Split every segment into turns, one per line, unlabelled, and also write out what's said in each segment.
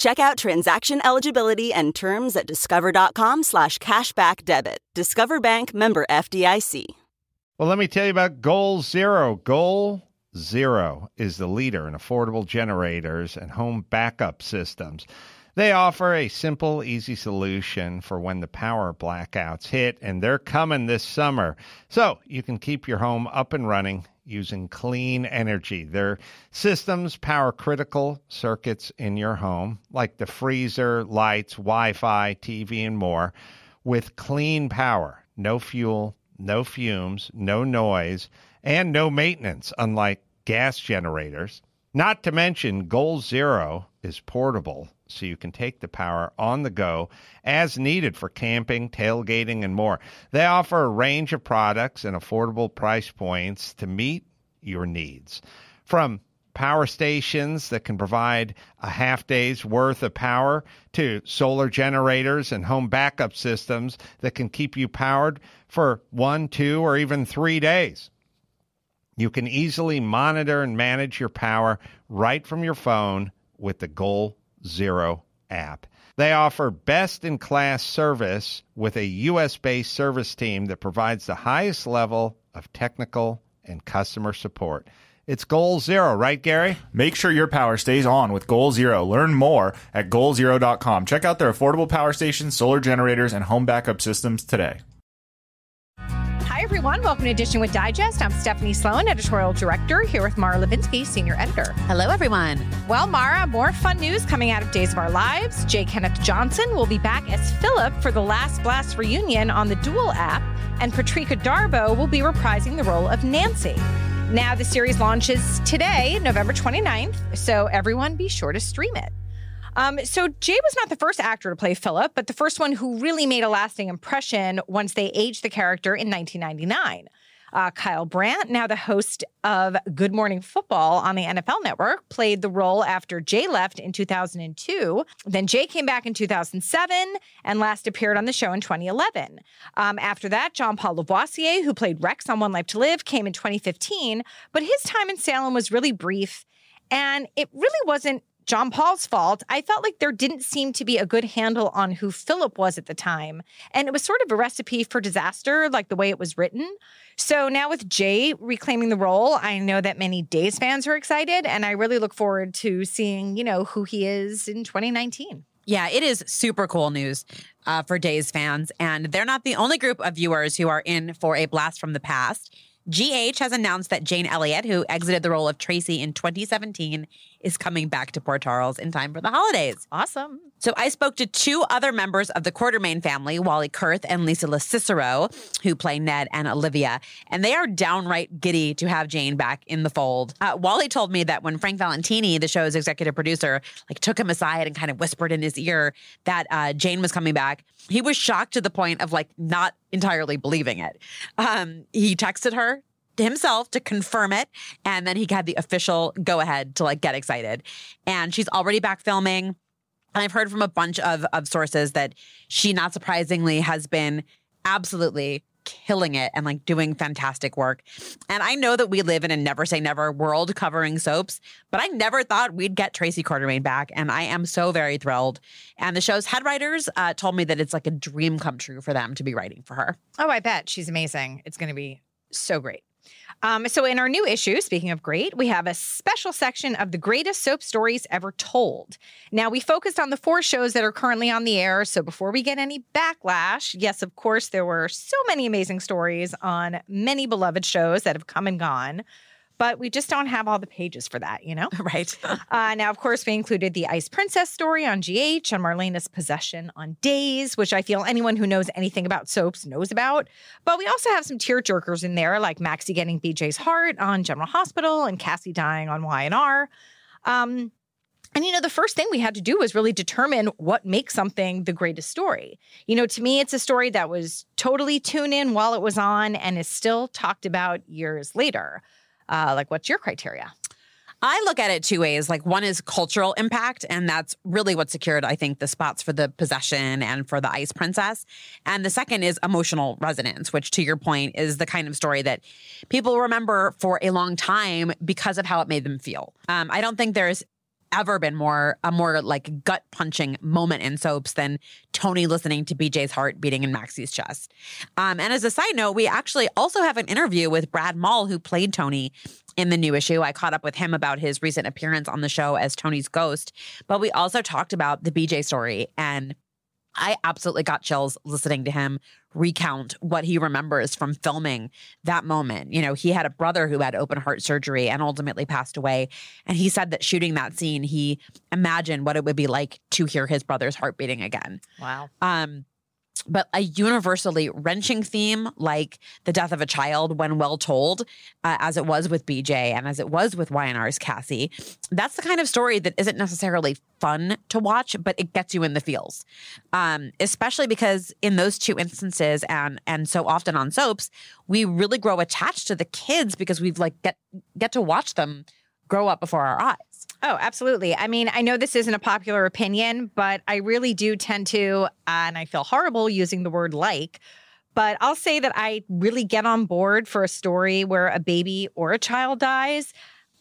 Check out transaction eligibility and terms at discover.com slash cashback debit. Discover Bank member FDIC.
Well, let me tell you about Goal Zero. Goal Zero is the leader in affordable generators and home backup systems. They offer a simple, easy solution for when the power blackouts hit, and they're coming this summer. So you can keep your home up and running using clean energy. Their systems power critical circuits in your home, like the freezer, lights, Wi Fi, TV, and more, with clean power. No fuel, no fumes, no noise, and no maintenance, unlike gas generators. Not to mention, Goal Zero is portable, so you can take the power on the go as needed for camping, tailgating, and more. They offer a range of products and affordable price points to meet your needs. From power stations that can provide a half day's worth of power to solar generators and home backup systems that can keep you powered for one, two, or even three days. You can easily monitor and manage your power right from your phone with the Goal Zero app. They offer best in class service with a US based service team that provides the highest level of technical and customer support. It's Goal Zero, right, Gary?
Make sure your power stays on with Goal Zero. Learn more at goalzero.com. Check out their affordable power stations, solar generators, and home backup systems today.
Everyone. Welcome to Dishin' with Digest. I'm Stephanie Sloane, editorial director, here with Mara Levinsky, senior editor.
Hello, everyone.
Well, Mara, more fun news coming out of Days of Our Lives. Jay Kenneth Johnson will be back as Philip for the Last Blast reunion on the Dual app, and Patrika Darbo will be reprising the role of Nancy. Now, the series launches today, November 29th, so everyone be sure to stream it. Um, so Jay was not the first actor to play Philip, but the first one who really made a lasting impression once they aged the character in 1999. Uh, Kyle Brandt, now the host of Good Morning Football on the NFL Network, played the role after Jay left in 2002. Then Jay came back in 2007 and last appeared on the show in 2011. Um, after that, John Paul Lavoisier, who played Rex on One Life to Live, came in 2015, but his time in Salem was really brief. And it really wasn't John Paul's fault. I felt like there didn't seem to be a good handle on who Philip was at the time. And it was sort of a recipe for disaster, like the way it was written. So now with Jay reclaiming the role, I know that many Days fans are excited. And I really look forward to seeing, you know, who he is in 2019.
Yeah, it is super cool news uh, for Days fans. And they're not the only group of viewers who are in for a blast from the past. GH has announced that Jane Elliott, who exited the role of Tracy in 2017, is coming back to Port Charles in time for the holidays.
Awesome.
So I spoke to two other members of the Quartermaine family, Wally Kurth and Lisa LoCicero, who play Ned and Olivia, and they are downright giddy to have Jane back in the fold. Uh, Wally told me that when Frank Valentini, the show's executive producer, like took him aside and kind of whispered in his ear that uh, Jane was coming back, he was shocked to the point of like not entirely believing it. Um, he texted her himself to confirm it and then he had the official go ahead to like get excited and she's already back filming and i've heard from a bunch of of sources that she not surprisingly has been absolutely killing it and like doing fantastic work and i know that we live in a never say never world covering soaps but i never thought we'd get tracy quartermaine back and i am so very thrilled and the show's head writers uh, told me that it's like a dream come true for them to be writing for her
Oh, I bet she's amazing. It's going to be so great. Um, so, in our new issue, speaking of great, we have a special section of the greatest soap stories ever told. Now, we focused on the four shows that are currently on the air. So, before we get any backlash, yes, of course, there were so many amazing stories on many beloved shows that have come and gone but we just don't have all the pages for that, you know?
Right.
uh, now, of course, we included the Ice Princess story on GH and Marlena's possession on Days, which I feel anyone who knows anything about soaps knows about. But we also have some tear jerkers in there, like Maxie getting BJ's heart on General Hospital and Cassie dying on Y&R. Um, and, you know, the first thing we had to do was really determine what makes something the greatest story. You know, to me, it's a story that was totally tuned in while it was on and is still talked about years later. Uh, like, what's your criteria?
I look at it two ways. Like one is cultural impact, and that's really what secured, I think, the spots for the possession and for the Ice Princess. And the second is emotional resonance, which to your point is the kind of story that people remember for a long time because of how it made them feel. Um, I don't think there's ever been more a more like gut punching moment in soaps than Tony listening to BJ's heart beating in Maxie's chest. Um, and as a side note, we actually also have an interview with Brad Maule, who played Tony in the new issue. I caught up with him about his recent appearance on the show as Tony's ghost, but we also talked about the BJ story and I absolutely got chills listening to him recount what he remembers from filming that moment. You know, he had a brother who had open heart surgery and ultimately passed away. And he said that shooting that scene, he imagined what it would be like to hear his brother's heart beating again.
Wow.
Um, but a universally wrenching theme like the death of a child when well told uh, as it was with bj and as it was with Y&R's cassie that's the kind of story that isn't necessarily fun to watch but it gets you in the feels. Um, especially because in those two instances and and so often on soaps we really grow attached to the kids because we've like get get to watch them grow up before our eyes
Oh, absolutely. I mean, I know this isn't a popular opinion, but I really do tend to, uh, and I feel horrible using the word like, but I'll say that I really get on board for a story where a baby or a child dies.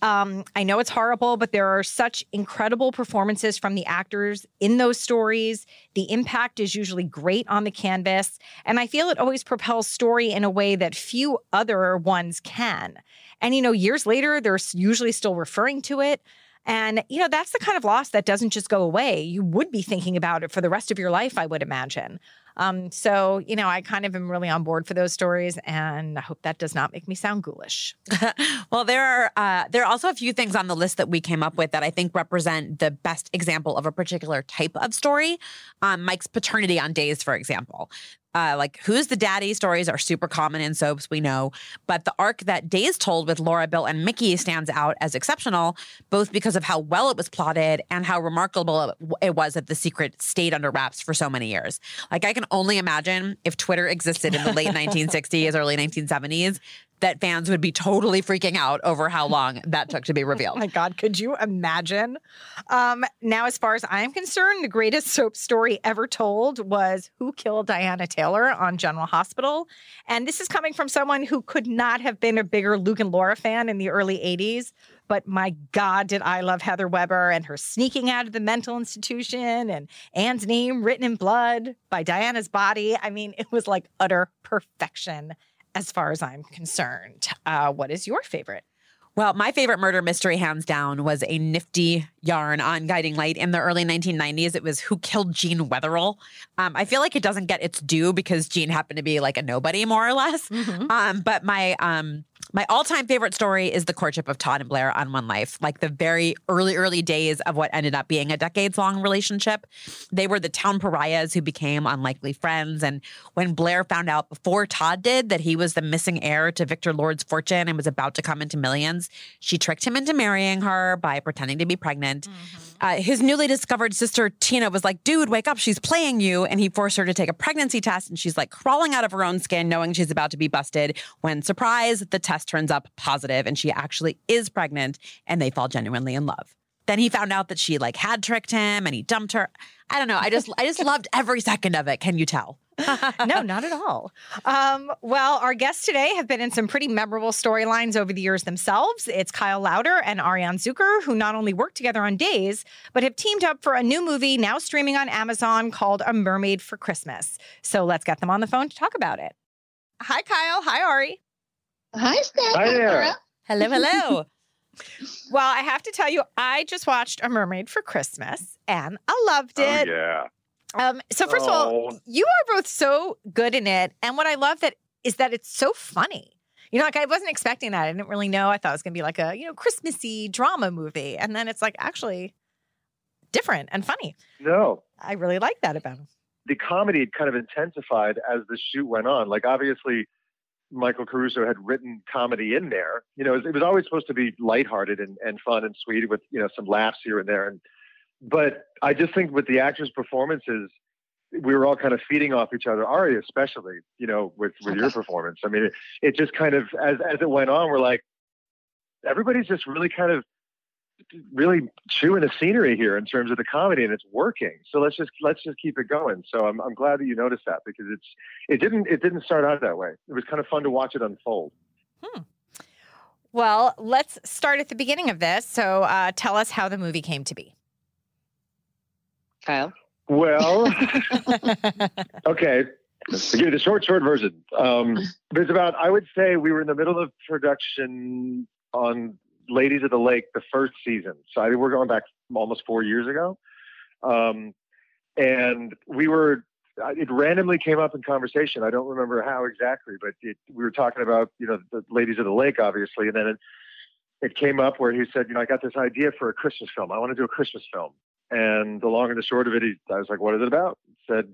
Um, I know it's horrible, but there are such incredible performances from the actors in those stories. The impact is usually great on the canvas. And I feel it always propels story in a way that few other ones can. And, you know, years later, they're usually still referring to it. And, you know, that's the kind of loss that doesn't just go away. You would be thinking about it for the rest of your life, I would imagine. Um, so, you know, I kind of am really on board for those stories, and I hope that does not make me sound ghoulish.
well, there are uh, there are also a few things on the list that we came up with that I think represent the best example of a particular type of story. Um, Mike's paternity on Days, for example uh, like who's the daddy stories are super common in soaps, we know. But the arc that Days told with Laura, Bill, and Mickey stands out as exceptional, both because of how well it was plotted and how remarkable it was that the secret stayed under wraps for so many years. Like I can only imagine if Twitter existed in the late 1960s, early 1970s, that fans would be totally freaking out over how long that took to be revealed.
oh my God, could you imagine? Um, now, as far as I'm concerned, the greatest soap story ever told was Who Killed Diana Taylor on General Hospital. And this is coming from someone who could not have been a bigger Luke and Laura fan in the early 80s. But my God, did I love Heather Weber and her sneaking out of the mental institution and Anne's name written in blood by Diana's body. I mean, it was like utter perfection as far as I'm concerned. Uh, what is your favorite?
Well, my favorite murder mystery, hands down, was a nifty yarn on Guiding Light in the early 1990s. It was Who Killed Jean Wetherill. Um, I feel like it doesn't get its due because Jean happened to be like a nobody, more or less. Mm-hmm. Um, but my um, my all-time favorite story is the courtship of Todd and Blair on One Life, like the very early, early days of what ended up being a decades-long relationship. They were the town pariahs who became unlikely friends. And when Blair found out before Todd did that he was the missing heir to Victor Lord's fortune and was about to come into millions, she tricked him into marrying her by pretending to be pregnant. Mm-hmm. Uh, his newly discovered sister Tina was like, "Dude, wake up! She's playing you!" And he forced her to take a pregnancy test, and she's like crawling out of her own skin, knowing she's about to be busted. When surprise, the test turns up positive, and she actually is pregnant, and they fall genuinely in love. Then he found out that she like had tricked him, and he dumped her. I don't know. I just I just loved every second of it. Can you tell?
no, not at all. Um, well, our guests today have been in some pretty memorable storylines over the years themselves. It's Kyle Lowder and Arianne Zucker, who not only worked together on Days, but have teamed up for a new movie now streaming on Amazon called A Mermaid for Christmas. So let's get them on the phone to talk about it. Hi, Kyle. Hi, Ari.
Hi, Steph.
Hi there.
Hello, hello.
Well, I have to tell you, I just watched A Mermaid for Christmas and I loved
Oh,
it.
yeah.
Um, so first of all,
Oh.
you are both so good in it, and what I love that is that it's so funny. You know, like I wasn't expecting that. I didn't really know. I thought it was gonna be like a you know Christmassy drama movie, and then it's like actually different and funny.
No,
I really like that about him.
the comedy had kind of intensified as the shoot went on. Like obviously, Michael Caruso had written comedy in there. You know, it was, it was always supposed to be lighthearted and, and fun and sweet with you know some laughs here and there. And but I just think with the actors' performances, we were all kind of feeding off each other. Ari, especially, you know, with with your performance. I mean, it, it just kind of as as it went on, we're like, everybody's just really kind of really chewing the scenery here in terms of the comedy and it's working so let's just let's just keep it going so i'm, I'm glad that you noticed that because it's it didn't it didn't start out that way it was kind of fun to watch it unfold Hmm.
Well, let's start at the beginning of this. So, uh, tell us how the movie came to be.
Kyle.
well okay to give you the short short version um there's about i would say we were in the middle of production on ladies of the lake the first season. So I, think we're going back almost four years ago. Um and we were it randomly came up in conversation. I don't remember how exactly but it, we were talking about you know the ladies of the lake obviously. And then it, it came up where he said you know i got this idea for a christmas film. I want to do a christmas film. And the long and the short of it, he, I was like, "What is it about?" He said,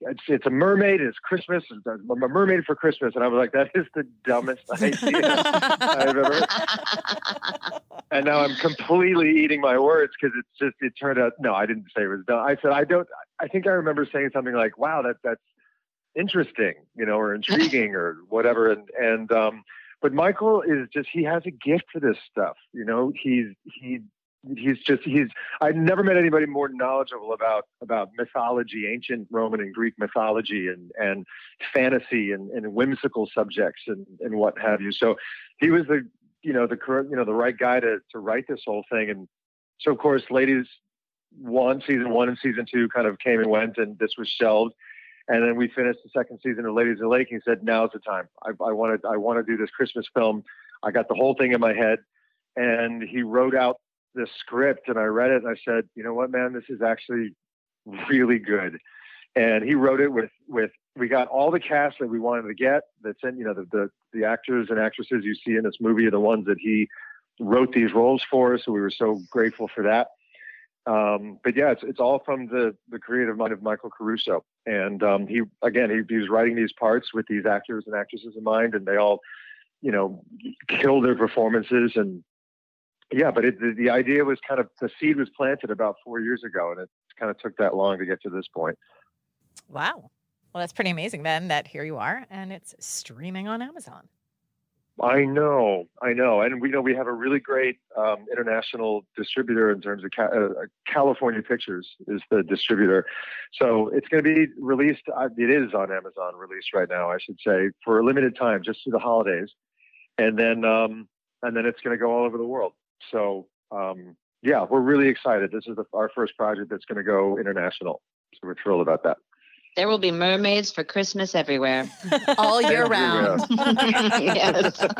"It's it's a mermaid. It's Christmas. It's a a mermaid for Christmas." And I was like, "That is the dumbest idea I've ever." And now I'm completely eating my words because it's just it turned out. No, I didn't say it was dumb. I said I don't. I think I remember saying something like, "Wow, that that's interesting," you know, or intriguing, or whatever. And and um, but Michael is just he has a gift for this stuff. You know, he's he he's just he's I've never met anybody more knowledgeable about about mythology, ancient Roman and Greek mythology, and and fantasy and, and whimsical subjects and and what have you. So he was the you know the correct you know the right guy to to write this whole thing. And so of course, ladies one season one and season two kind of came and went, and this was shelved. And then we finished the second season of Ladies of Lake. And he said, "Now's the time. I, I want to. I want to do this Christmas film. I got the whole thing in my head." And he wrote out the script, and I read it, and I said, "You know what, man? This is actually really good." And he wrote it with with we got all the cast that we wanted to get. That's in you know the the, the actors and actresses you see in this movie are the ones that he wrote these roles for. So we were so grateful for that. Um, but yeah, it's it's all from the the creative mind of Michael Caruso, and um, he again he, he was writing these parts with these actors and actresses in mind, and they all, you know, kill their performances, and yeah, but it, the, the idea was kind of the seed was planted about four years ago, and it kind of took that long to get to this point.
Wow. Well, that's pretty amazing then that here you are and it's streaming on Amazon.
I know, I know, and we know we have a really great um, international distributor in terms of ca- uh, California Pictures is the distributor, so it's going to be released. Uh, it is on Amazon released right now, I should say, for a limited time, just through the holidays, and then um, and then it's going to go all over the world. So um, yeah, we're really excited. This is the, our first project that's going to go international, so we're thrilled about that.
There will be mermaids for Christmas everywhere.
All year round.
yes.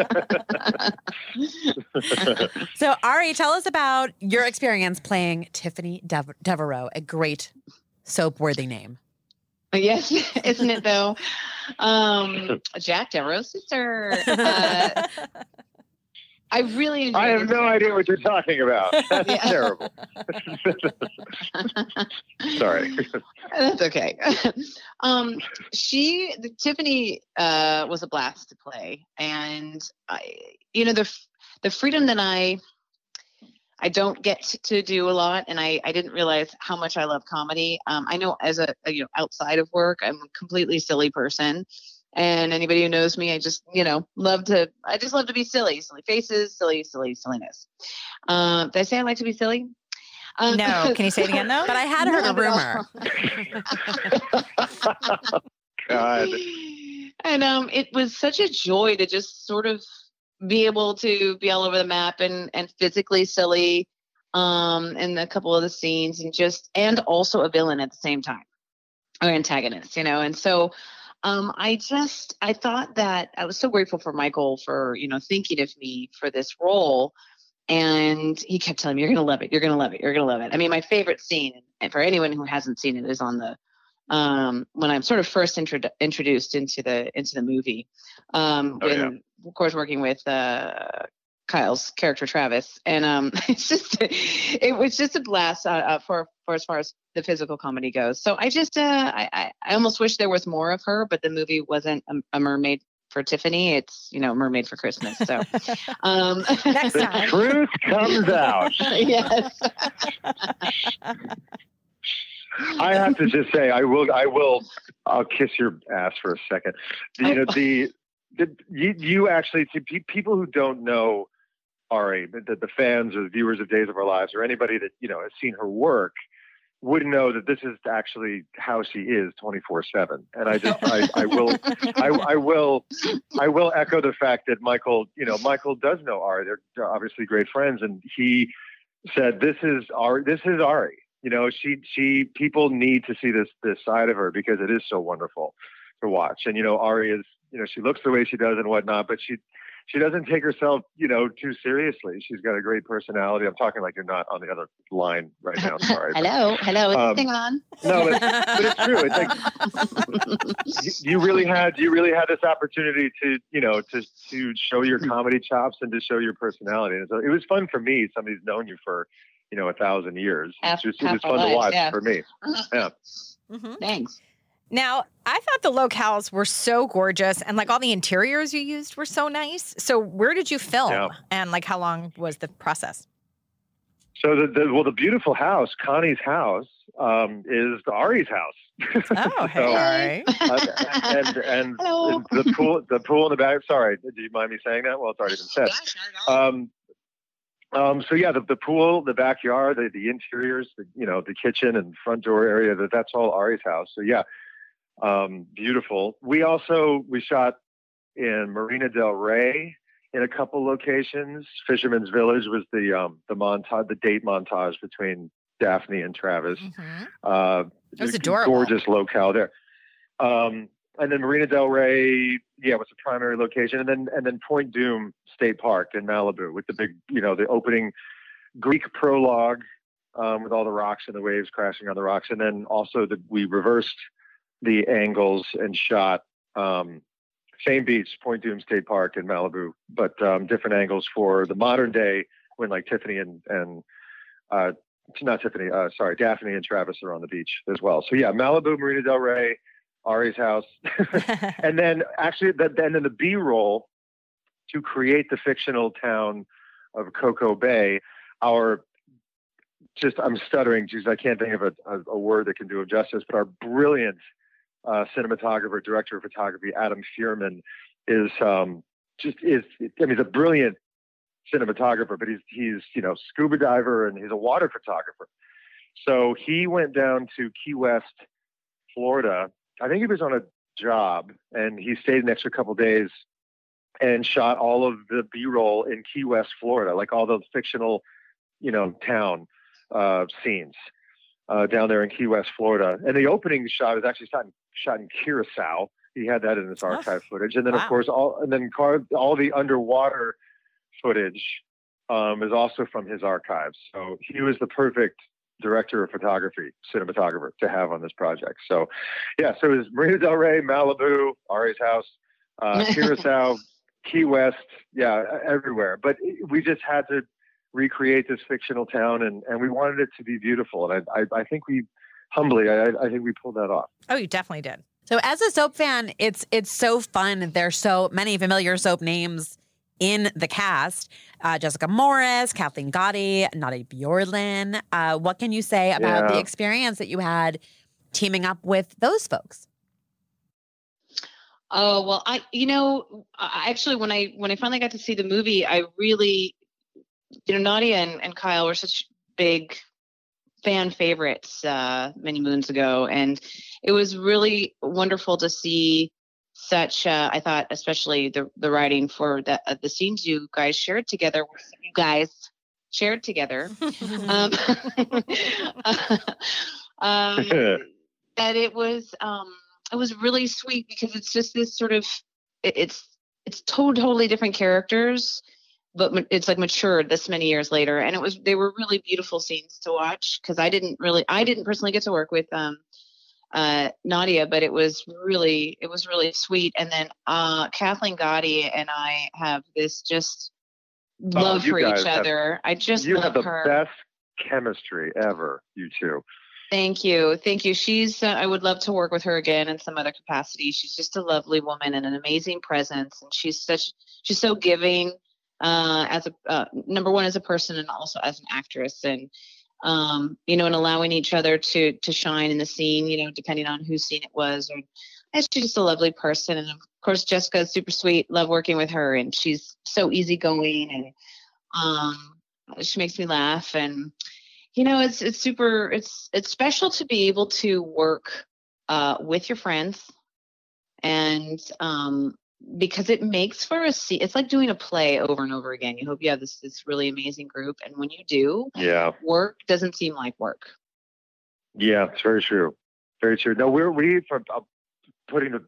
So, Ari, tell us about your experience playing Tiffany Dev- Devereaux, a great soap worthy name.
yes, isn't it though? Um, Jack Devereaux's sister. Uh, I really enjoyed
I have no idea what you're talking about. That's
Yeah.
terrible. Sorry.
That's okay. um, she, the, Tiffany, uh, was a blast to play, and I, you know, the the freedom that I, I don't get to do a lot, and I, I didn't realize how much I love comedy. Um, I know as a, a, you know, outside of work, I'm a completely silly person. And anybody who knows me, I just, you know, love to, I just love to be silly, silly faces, silly, silly, silliness. Um, did I say I like to be silly? Um,
No, can you say it again though?
But I had heard a
Not at all.
rumor.
God.
and um, it was such a joy to just sort of be able to be all over the map and and physically silly um in a couple of the scenes and just and also a villain at the same time or antagonist you know and so Um, I just I thought that I was so grateful for Michael for you know thinking of me for this role, and he kept telling me you're gonna love it, you're gonna love it, you're gonna love it. I mean, my favorite scene, and for anyone who hasn't seen it, is on the um, when I'm sort of first intro- introduced into the into the movie. Um,
Oh,
when,
yeah.
of course, working with uh, Kyle's character Travis, and um, it's just it was just a blast uh, uh, for for as far as the physical comedy goes. So I just uh, I, I I almost wish there was more of her, but the movie wasn't a, a mermaid for Tiffany. It's you know mermaid for Christmas. So um,
Next
The truth comes out.
yes.
I have to just say, I will, I will, I'll kiss your ass for a second. You know, the, the you, you actually, to pe- people who don't know Ari, the, the fans or the viewers of Days of Our Lives, or anybody that you know has seen her work, would know that this is actually how she is 24 seven. And I just, I, I will, I, I will, I will echo the fact that Michael, you know, Michael does know Ari. They're, they're obviously great friends, and he said, "This is Ari. This is Ari." You know, she, she, people need to see this, this side of her because it is so wonderful to watch. And you know, Ari is, you know, she looks the way she does and whatnot, but she, she doesn't take herself, you know, too seriously. She's got a great personality. I'm talking like you're not on the other line right now. Sorry. but-
hello, hello. Is
Um,
on?
no, but, but it's true. It's like you, you really had you really had this opportunity to you know to to show your comedy chops and to show your personality. And so it was fun for me. Somebody's known you for you know a thousand years.
Half-
It's just, it was fun to watch
yeah.
for me. Yeah.
Mhm.
Thanks.
Now, I thought the locales were so gorgeous and like all the interiors you used were so nice. So, where did you film?
Yeah.
And like how long was the process?
So the, the well the beautiful house, Connie's house, um, is the Ari's house.
Oh, hey.
So,
all right.
uh, and and
Hello.
the pool the pool in the back. Sorry, do you mind me saying that? Well, it's already been said. Um, um, so yeah, the, the pool, the backyard, the, the interiors, the, you know, the kitchen and front door area, that that's all Ari's house. So yeah, um, beautiful. We also, we shot in Marina Del Rey in a couple locations. Fisherman's Village was the, um, the montage, the date montage between Daphne and Travis.
Mhm.
Uh,
It was
a
adorable.
Gorgeous locale there. Um, and then Marina Del Rey, yeah, was the primary location, and then and then Point Dume State Park in Malibu with the big, you know, the opening Greek prologue um, with all the rocks and the waves crashing on the rocks, and then also the, we reversed the angles and shot um, same beach, Point Dume State Park in Malibu, but um, different angles for the modern day when like Tiffany and and uh, not Tiffany, uh, sorry, Daphne and Travis are on the beach as well. So yeah, Malibu, Marina Del Rey, Ari's house, and then actually, the, and then the B roll to create the fictional town of Cocoa Bay. Our just I'm stuttering, geez, I can't think of a, a, a word that can do it justice. But our brilliant uh, cinematographer, director of photography, Adam Fearman, is um, just is. I mean, he's a brilliant cinematographer, but he's he's you know scuba diver and he's a water photographer. So he went down to Key West, Florida. I think he was on a job, and he stayed an extra couple days and shot all of the B-roll in Key West, Florida, like all the fictional, you know, town uh, scenes uh, down there in Key West, Florida. And the opening shot is actually shot in, shot in Curacao. He had that in his archive footage, and then
Wow.
of course all and then car, all the underwater footage um, is also from his archives. So he was the perfect director of photography, cinematographer to have on this project. So, yeah, so it was Marina Del Rey, Malibu, Ari's house, uh, Curacao, Key West, yeah, everywhere. But we just had to recreate this fictional town, and, and we wanted it to be beautiful. And I, I, I think we, humbly, I, I think we pulled that off.
oh, you definitely did.
So as a soap fan, it's it's so fun. There's so many familiar soap names in the cast. Uh, Jessica Morris, Kathleen Gotti, Nadia Bjorlin. Uh, what can you say about the experience that you had teaming up with those folks?
Oh well, I you know I actually when I when I finally got to see the movie, I really you know Nadia and, and Kyle were such big fan favorites uh, many moons ago, and it was really wonderful to see such. Uh, I thought especially the the writing for the uh, the scenes you guys shared together. You guys shared together. um, um, that it was um, it was really sweet because it's just this sort of it, it's it's totally different characters but it's like matured this many years later and it was they were really beautiful scenes to watch because i didn't really i didn't personally get to work with um uh nadia but it was really it was really sweet and then uh kathleen gotti and i have this just
Oh,
love
you
for each
have-
other i just
you
love
have the
her
best chemistry ever, you two.
Thank you. Thank you. She's, uh, I would love to work with her again in some other capacity. She's just a lovely woman and an amazing presence. And she's such, she's so giving uh, as a, uh, number one, as a person and also as an actress. And, um, you know, and allowing each other to, to shine in the scene, you know, depending on whose scene it was. Or, and she's just a lovely person. And of course, Jessica is super sweet. Love working with her. And she's so easygoing and, um, she makes me laugh and you know it's it's super it's it's special to be able to work uh, with your friends and um, because it makes for a se- it's like doing a play over and over again you hope you have this this really amazing group and when you do
Yeah.
work doesn't seem like work
Yeah, it's very true. Very true. No, we're we from uh, putting the,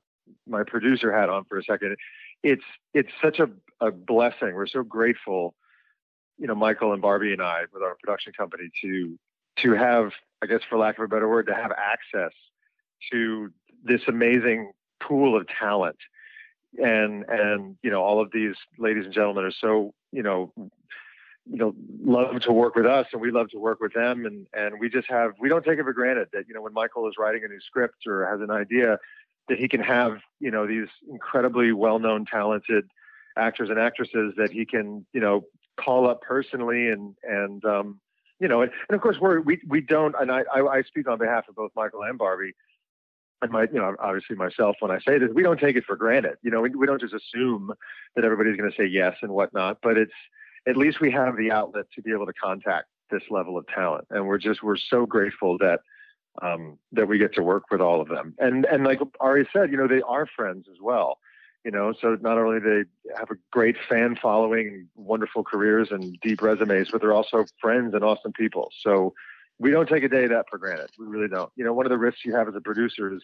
my producer hat on for a second. It's it's such a, a blessing. We're so grateful, you know, Michael and Barbie and I with our production company to to have, I guess for lack of a better word, to have access to this amazing pool of talent. And and you know, all of these ladies and gentlemen are so, you know, you know love to work with us and we love to work with them. And and we just have we don't take it for granted that you know when michael is writing a new script or has an idea that he can have you know these incredibly well-known talented actors and actresses that he can you know call up personally and and um you know and, and of course we're we we don't and I, I i speak on behalf of both michael and barbie and my, you know, obviously myself when I say this, we don't take it for granted. You know, we, we don't just assume that everybody's going to say yes and whatnot. But it's at least we have the outlet to be able to contact this level of talent, and we're just we're so grateful that um, that we get to work with all of them. And and like Ari said, you know, they are friends as well. You know, so not only they have a great fan following, wonderful careers, and deep resumes, but they're also friends and awesome people. So we don't take a day of that for granted. We really don't. You know, one of the risks you have as a producer is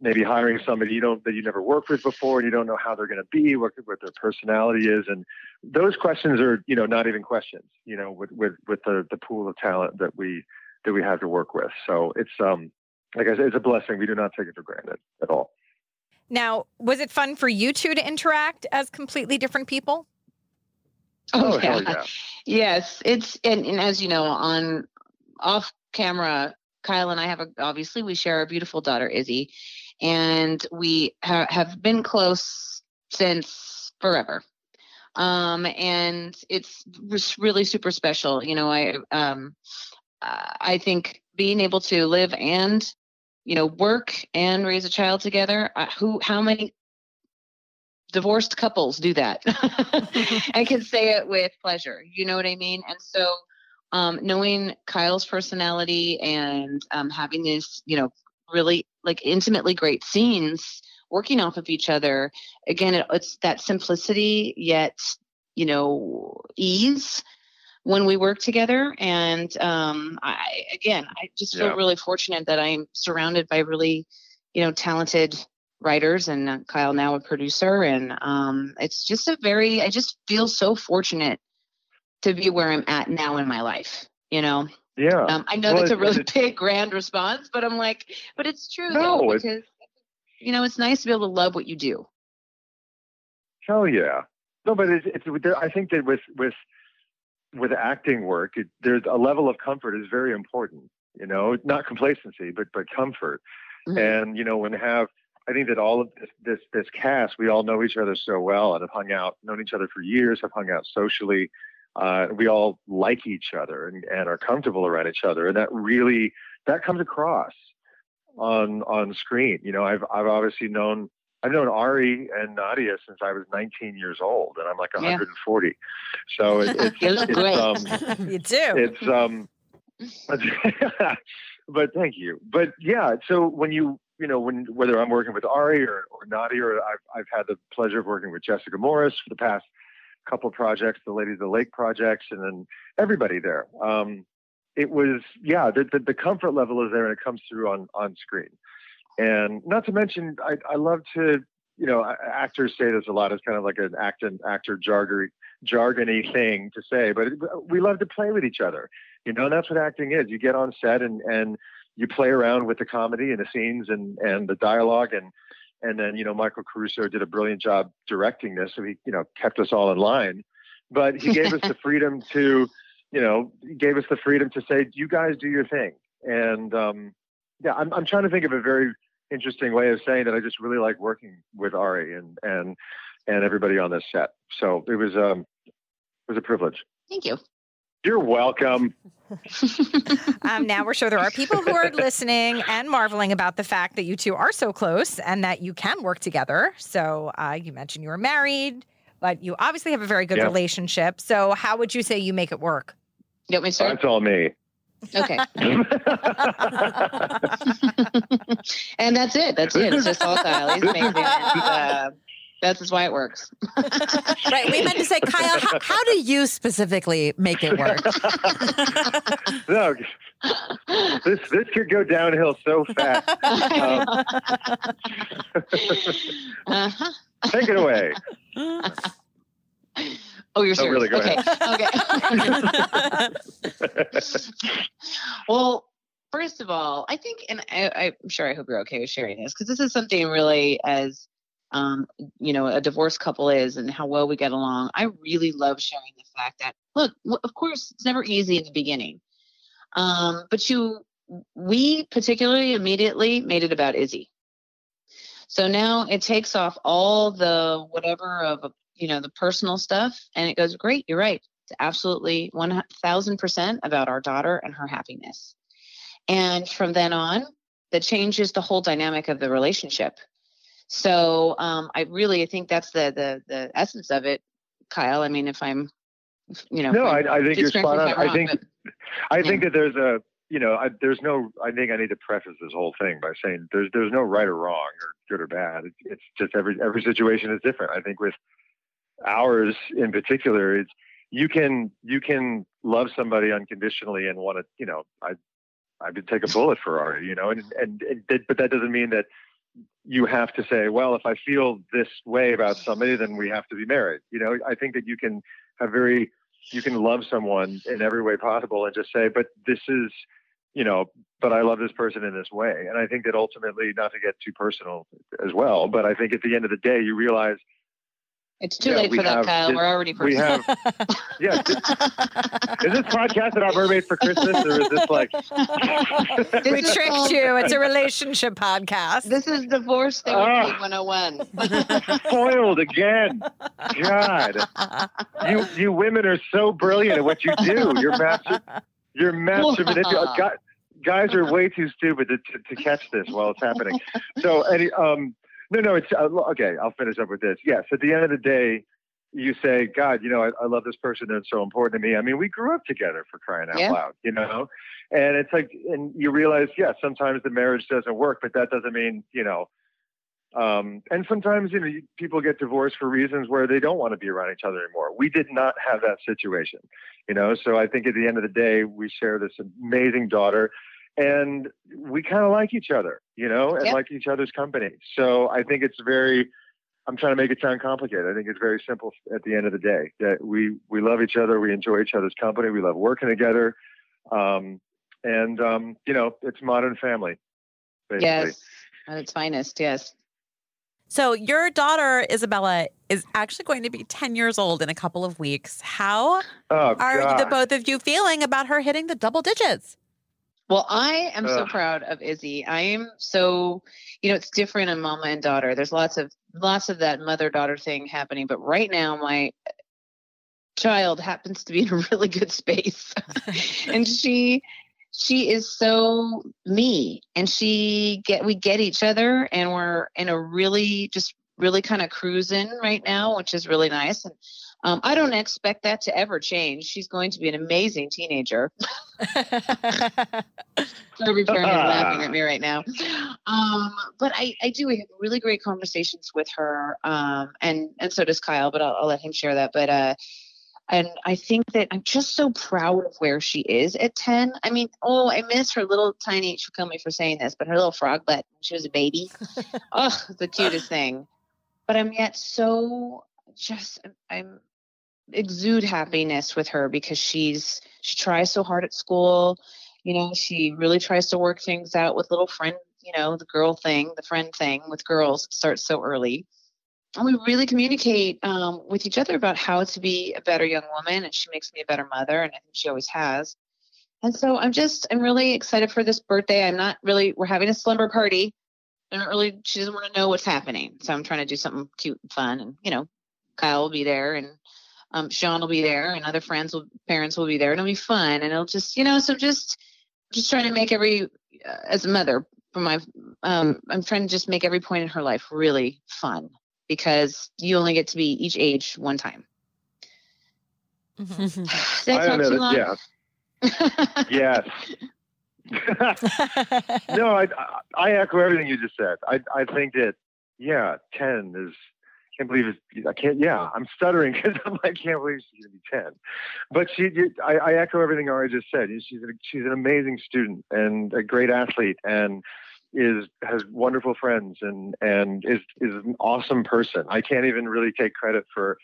maybe hiring somebody you don't that you never worked with before and you don't know how they're going to be what, what their personality is and those questions are you know not even questions you know with with with the the pool of talent that we that we have to work with so it's um like i said it's a blessing we do not take it for granted at all
Now, was it fun for you two to interact as completely different people?
oh, hell yeah
Yes, it's and, and as you know, on off camera, Kyle and I have a obviously we share our beautiful daughter Izzy, and we ha- have been close since forever. Um, and it's really super special. You know, I um, I think being able to live and you know work and raise a child together. Uh, who how many divorced couples do that i can say it with pleasure you know what i mean and so um, knowing kyle's personality and um, having this you know really like intimately great scenes working off of each other again it, it's that simplicity yet you know ease when we work together and um, i again i just feel
Yeah.
really fortunate that i'm surrounded by really you know talented writers and uh, Kyle now a producer and um it's just a very I just feel so fortunate to be where I'm at now in my life you know
yeah
um I know
Well,
that's a really big grand response but I'm like but it's true
No,
though
it's-
because you know it's nice to be able to love what you do
Hell yeah. No, but it's, it's I think that with with with acting work, it, there's a level of comfort is very important. You know, not complacency, but but comfort.
Mhm.
And you know, when have I think that all of this this this cast, we all know each other so well and have hung out, known each other for years, have hung out socially. Uh, we all like each other and, and are comfortable around each other, and that really that comes across on on screen. You know, I've I've obviously known I've known Ari and Nadia since I was 19 years old, and I'm like
Yeah.
140. So it, it's
You look
it's,
great.
um,
you do.
it's um, but thank you. But yeah, so when you you know when whether I'm working with Ari or, or Nadia, or I've I've had the pleasure of working with Jessica Morris for the past couple projects, the Ladies of the Lake projects, and then everybody there. Um, it was yeah, the, the the comfort level is there, and it comes through on on screen. And not to mention, I, I love to, you know, actors say this a lot. It's kind of like an actor actor jargon jargony thing to say, but we love to play with each other. You know, and that's what acting is. You get on set and and you play around with the comedy and the scenes and and the dialogue and and then you know Michael Caruso did a brilliant job directing this, so he you know kept us all in line. But he gave us the freedom to, you know, gave us the freedom to say, "You guys do your thing." And um, yeah, I'm I'm trying to think of a very interesting way of saying that I just really like working with Ari and and and everybody on this set. So it was um it was a privilege.
Thank you.
You're welcome.
um, now we're sure there are people who are listening and marveling about the fact that you two are so close and that you can work together. So uh, you mentioned you were married, but you obviously have a very good relationship. So how would you say you make it work?
You want me to start?
That's all me.
Okay. and that's it. That's it. It's just all Kyle. He's amazing. And, uh, that's just why it works.
right. We meant to say, Kyle, how, how, do you specifically make it work?
no, this this could go downhill so fast. Um, uh-huh. Take it away.
Oh, you're serious? Oh,
really? Go
okay. okay. well, first of all, I think, and I, I'm sure I hope you're okay with sharing this because this is something really as um, you know, a divorced couple is and how well we get along. I really love sharing the fact that, look, of course, it's never easy in the beginning. Um, but you, we particularly immediately made it about Izzy. So now it takes off all the whatever of, you know, the personal stuff and it goes, great, you're right. It's absolutely 1000% about our daughter and her happiness. And from then on, that changes the whole dynamic of the relationship so um, I really I think that's the the the essence of it, Kyle. I mean, if I'm, you know,
no, I, I think you're spot on. I think but, I think that there's a you know I, there's no I think I need to preface this whole thing by saying there's there's no right or wrong or good or bad. It's, it's just every every situation is different. I think with ours in particular, it's you can you can love somebody unconditionally and want to you know I I would take a bullet for Ari, you know, and, and, and but that doesn't mean that you have to say, well, if I feel this way about somebody, then we have to be married. You know, I think that you can have very, you can love someone in every way possible and just say, but this is, you know, but I love this person in this way. And I think that ultimately, not to get too personal as well, but I think at the end of the day, you realize
it's too yeah, late for that, Kyle. This, We're already
We have, yeah. This, is this podcast about mermaids for Christmas, or is this like?
we tricked called, you. It's a relationship podcast.
This is divorce therapy uh, ah. 101.
spoiled again. God, you you women are so brilliant at what you do. You're master. You're master manipulator. Guys are way too stupid to, to, to catch this while it's happening. So, any um no, no, it's uh, okay. I'll finish up with this. Yes, at the end of the day, you say, God, you know, I, I love this person. They're so important to me. I mean, we grew up together for crying out yeah. loud, you know? And it's like, and you realize, yeah, sometimes the marriage doesn't work, but that doesn't mean, you know, um, and sometimes, you know, people get divorced for reasons where they don't want to be around each other anymore. We did not have that situation, you know? So I think at the end of the day, we share this amazing daughter and we kind of like each other, you know, and yep. like each other's company. So I think it's very. I'm trying to make it sound complicated. I think it's very simple at the end of the day that we we love each other, we enjoy each other's company, we love working together, um, and um, you know, it's modern family.
Basically. Yes, at its finest. Yes.
So your daughter Isabella is actually going to be 10 years old in a couple of weeks. How oh, are the both of you feeling about her hitting the double digits?
Well, I am Ugh. so proud of Izzy. I am so, you know, it's different in mama and daughter. There's lots of lots of that mother daughter thing happening, but right now my child happens to be in a really good space. and she she is so me and she get we get each other and we're in a really just really kind of cruising right now, which is really nice. And um, I don't expect that to ever change. She's going to be an amazing teenager. Every parent is laughing at me right now. Um, but I, I do. We have really great conversations with her, um, and and so does Kyle. But I'll, I'll let him share that. But uh, And I think that I'm just so proud of where she is at 10. I mean, oh, I miss her little tiny, she'll kill me for saying this, but her little frog butt when she was a baby. oh, the cutest thing. But I'm yet so just, I'm exude happiness with her because she's, she tries so hard at school. You know, she really tries to work things out with little friend, you know, the girl thing, the friend thing with girls. Starts so early and we really communicate um, with each other about how to be a better young woman and she makes me a better mother and i think she always has and so i'm just i'm really excited for this birthday i'm not really we're having a slumber party i'm really she doesn't want to know what's happening so i'm trying to do something cute and fun and you know kyle will be there and um, sean will be there and other friends will parents will be there and it'll be fun and it'll just you know so just just trying to make every uh, as a mother for my um, i'm trying to just make every point in her life really fun because you only get to be each age one time.
Mm-hmm. Did I, I talk too long? Yeah. yes. no, I, I echo everything you just said. I I think that yeah, ten is. I can't believe it's. I can't. Yeah, I'm stuttering because I'm like, can't believe she's gonna be ten. But she, I, I echo everything Ari just said. She's she's an amazing student and a great athlete, and is has wonderful friends and and is is an awesome person. I can't even really take credit for,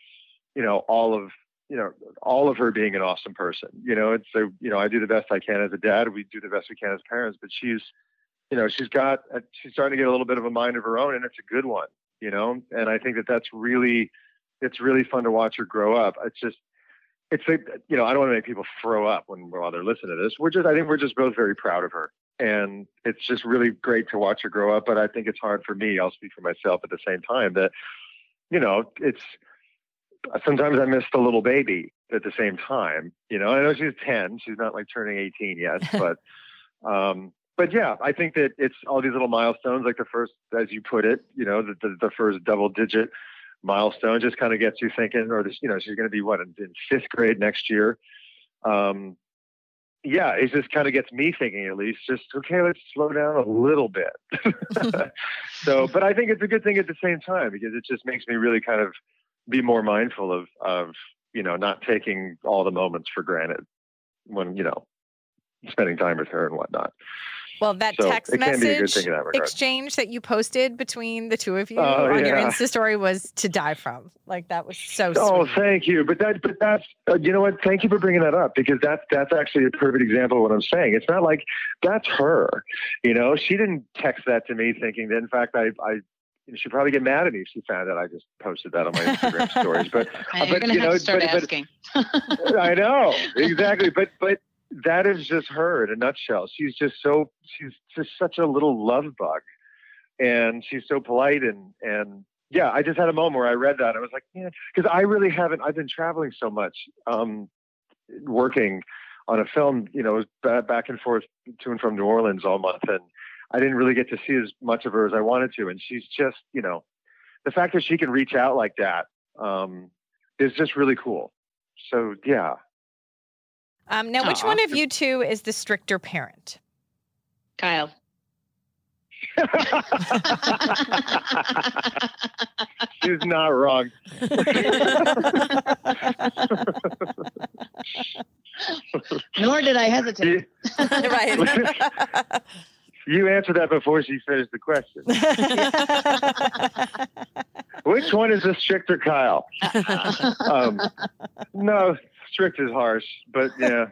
you know, all of you know all of her being an awesome person. You know, it's a you know I do the best I can as a dad. We do the best we can as parents, but she's you know she's got a, she's starting to get a little bit of a mind of her own, and it's a good one. You know, and I think that that's really it's really fun to watch her grow up. It's just it's a you know I don't want to make people throw up when while they're listening to this. We're just I think we're just both very proud of her and it's just really great to watch her grow up. But I think it's hard for me. I'll speak for myself at the same time that, you know, it's sometimes I miss the little baby at the same time. You know, I know she's 10, she's not like turning 18 yet, but, um, but yeah, I think that it's all these little milestones, like the first, as you put it, you know, the, the, the first double digit milestone just kind of gets you thinking, or this, you know, she's going to be what in, in fifth grade next year. Um, yeah, it just kind of gets me thinking at least, just okay, let's slow down a little bit. so, but I think it's a good thing at the same time because it just makes me really kind of be more mindful of of you know not taking all the moments for granted when you know spending time with her and whatnot.
Well, that so text message that exchange that you posted between the two of you oh, on yeah. your Insta story was to die from. Like that was so.
Oh,
sweet.
thank you. But that, but that's uh, you know what? Thank you for bringing that up because that's that's actually a perfect example of what I'm saying. It's not like that's her. You know, she didn't text that to me thinking that. In fact, I I she'd probably get mad at me if she found out I just posted that on my Instagram stories. But,
but you know, but,
but, I know exactly. But but that is just her in a nutshell. She's just so she's just such a little love bug, and she's so polite and and yeah. I just had a moment where I read that. I was like, yeah, because I really haven't. I've been traveling so much, um, working on a film. You know, back and forth to and from New Orleans all month, and I didn't really get to see as much of her as I wanted to. And she's just, you know, the fact that she can reach out like that um, is just really cool. So yeah,
um, now, which one of you two is the stricter parent?
Kyle.
She's not wrong.
Nor did I hesitate.
right.
You answered that before she finished the question. Which one is the stricter Kyle? Um, no, strict is harsh, but yeah.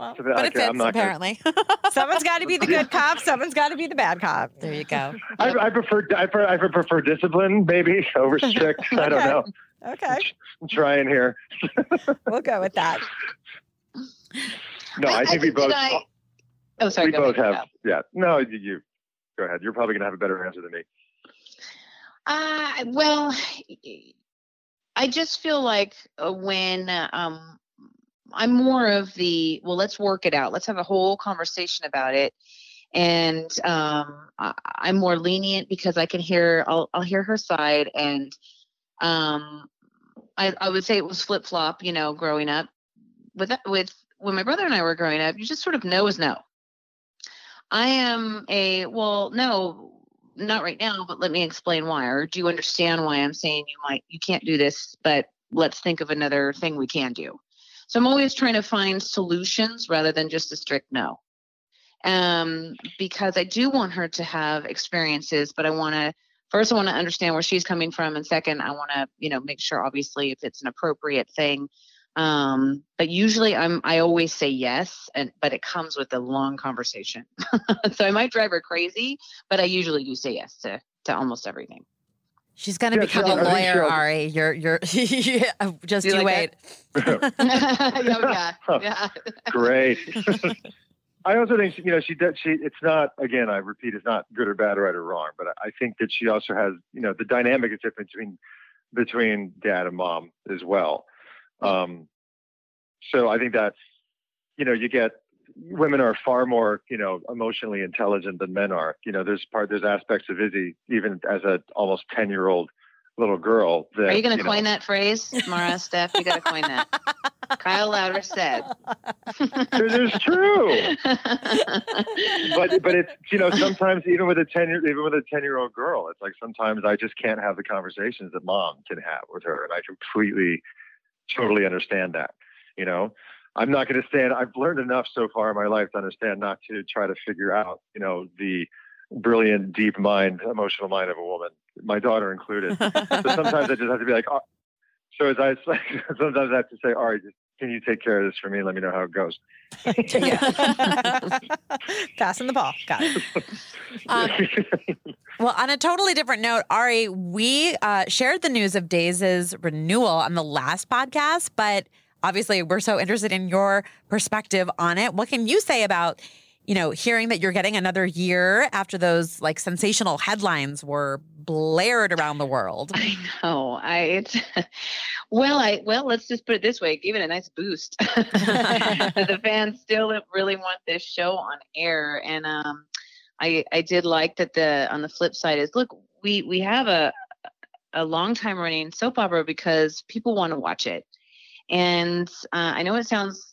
well, but it fits, apparently. someone's got to be the good cop. Someone's got to be the bad cop. There you go.
I, I prefer I prefer, I prefer discipline, maybe over strict. okay. I don't know.
Okay.
I'm trying here.
we'll go with that.
No, I, I think we both. I,
oh, sorry.
We both have. Yeah. No, you, you go ahead. You're probably going to have a better answer than me.
Uh, well, I just feel like uh, when um, I'm more of the well, let's work it out. Let's have a whole conversation about it. And um, I, am more lenient because I can hear I'll, I'll hear her side, and um, I, I would say it was flip flop. You know, growing up with with when my brother and I were growing up, you just sort of know is no. I am a well, no, not right now, but let me explain why. Or do you understand why I'm saying you might you can't do this, but let's think of another thing we can do. So I'm always trying to find solutions rather than just a strict no. Um, because I do want her to have experiences, but I want to first I want to understand where she's coming from, and second I want to you know make sure obviously if it's an appropriate thing. Um, but usually I'm I always say yes, and but it comes with a long conversation. so I might drive her crazy, but I usually do say yes to to almost everything.
She's going to
Yeah,
become
sure.
a
I think
lawyer,
she'll-
Ari. You're, you're, just
Do you
you
like
wait.
yeah, yeah, yeah.
Great. I also think she- you know she does. She it's not again. I repeat, it's not good or bad, right or wrong. But I think that she also has you know the dynamic is different between between dad and mom as well. Um, so I think that's you know you get women are far more you know emotionally intelligent than men are. You know there's part there's aspects of Izzy even as a almost ten year old little girl. That,
Are you going to
know,
coin that phrase, Mara, Steph? You got to coin that. Kyle Lowder said.
It is true. but but it's you know sometimes even with a ten year even with a ten year old girl, it's like sometimes I just can't have the conversations that mom can have with her, and I completely, totally understand that. You know, I'm not going to stand. I've learned enough so far in my life to understand not to try to figure out you know the brilliant, deep mind, emotional mind of a woman, my daughter included. so sometimes I just have to be like, oh. so as I sometimes I have to say, all right, just, can you take care of this for me? Let me know how it goes.
Passing the ball. Got it.
Um, Well, on a totally different note, Ari, we uh, shared the news of Days' renewal on the last podcast, but obviously we're so interested in your perspective on it. What can you say about, you know, hearing that you're getting another year after those like sensational headlines were blared around the world?
I know. I it's well, I well, let's just put it this way: give it a nice boost. the fans still really want this show on air, and um, I I did like that. The on the flip side is look, we we have a a long time running soap opera because people want to watch it, and uh, I know it sounds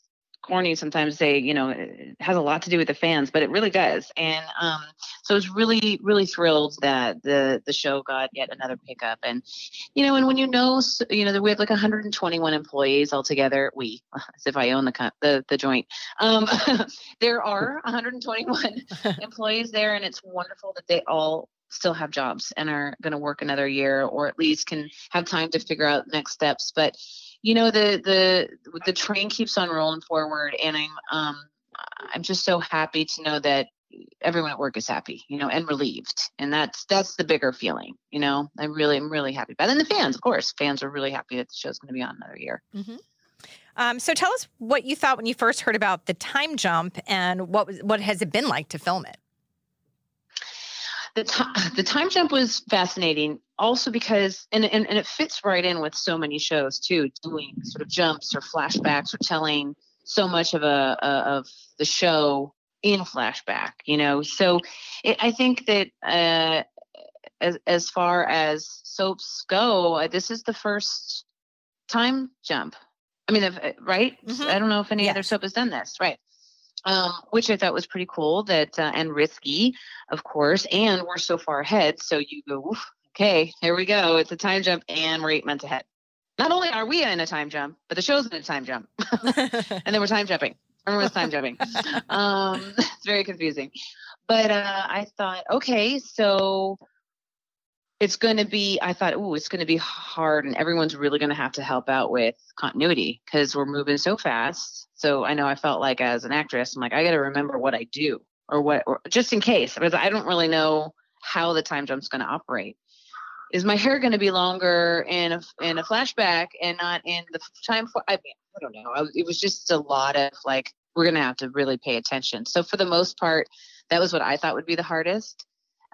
corny sometimes say you know it has a lot to do with the fans but it really does. And um so I was really really thrilled that the the show got yet another pickup. And you know and when you know you know that we have like 121 employees altogether we as if i own the the, the joint um there are 121 employees there and it's wonderful that they all still have jobs and are going to work another year or at least can have time to figure out next steps. But you know the the the train keeps on rolling forward and i'm um i'm just so happy to know that everyone at work is happy you know and relieved and that's that's the bigger feeling you know? I really i'm really happy about it. And the fans of course fans are really happy that the show's going to be on another year.
Um, so tell us what you thought when you first heard about the time jump and what was what has it been like to film it?
the time the time jump was fascinating also because and, and and it fits right in with so many shows too doing sort of jumps or flashbacks or telling so much of a, a of the show in flashback you know so it, i think that uh as as far as soaps go uh, this is the first time jump i mean if, uh, right
Mhm.
i don't know if any other soap has done this right um, which I thought was pretty cool that uh, and risky, of course. And we're so far ahead, so you go, "Oof, okay, here we go. It's a time jump, and we're eight months ahead. Not only are we in a time jump, but the show's in a time jump, and then we're time jumping. Everyone's time jumping. Um, it's very confusing. But uh, I thought, okay, so it's going to be. I thought, oh, it's going to be hard, and everyone's really going to have to help out with continuity because we're moving so fast. So I know I felt like as an actress, I'm like, I got to remember what I do or what, or just in case, because I don't really know how the time jump's going to operate. Is my hair going to be longer in a in a flashback and not in the time for? I mean, I don't know. I, it was just a lot of like, we're going to have to really pay attention. So for the most part, that was what I thought would be the hardest.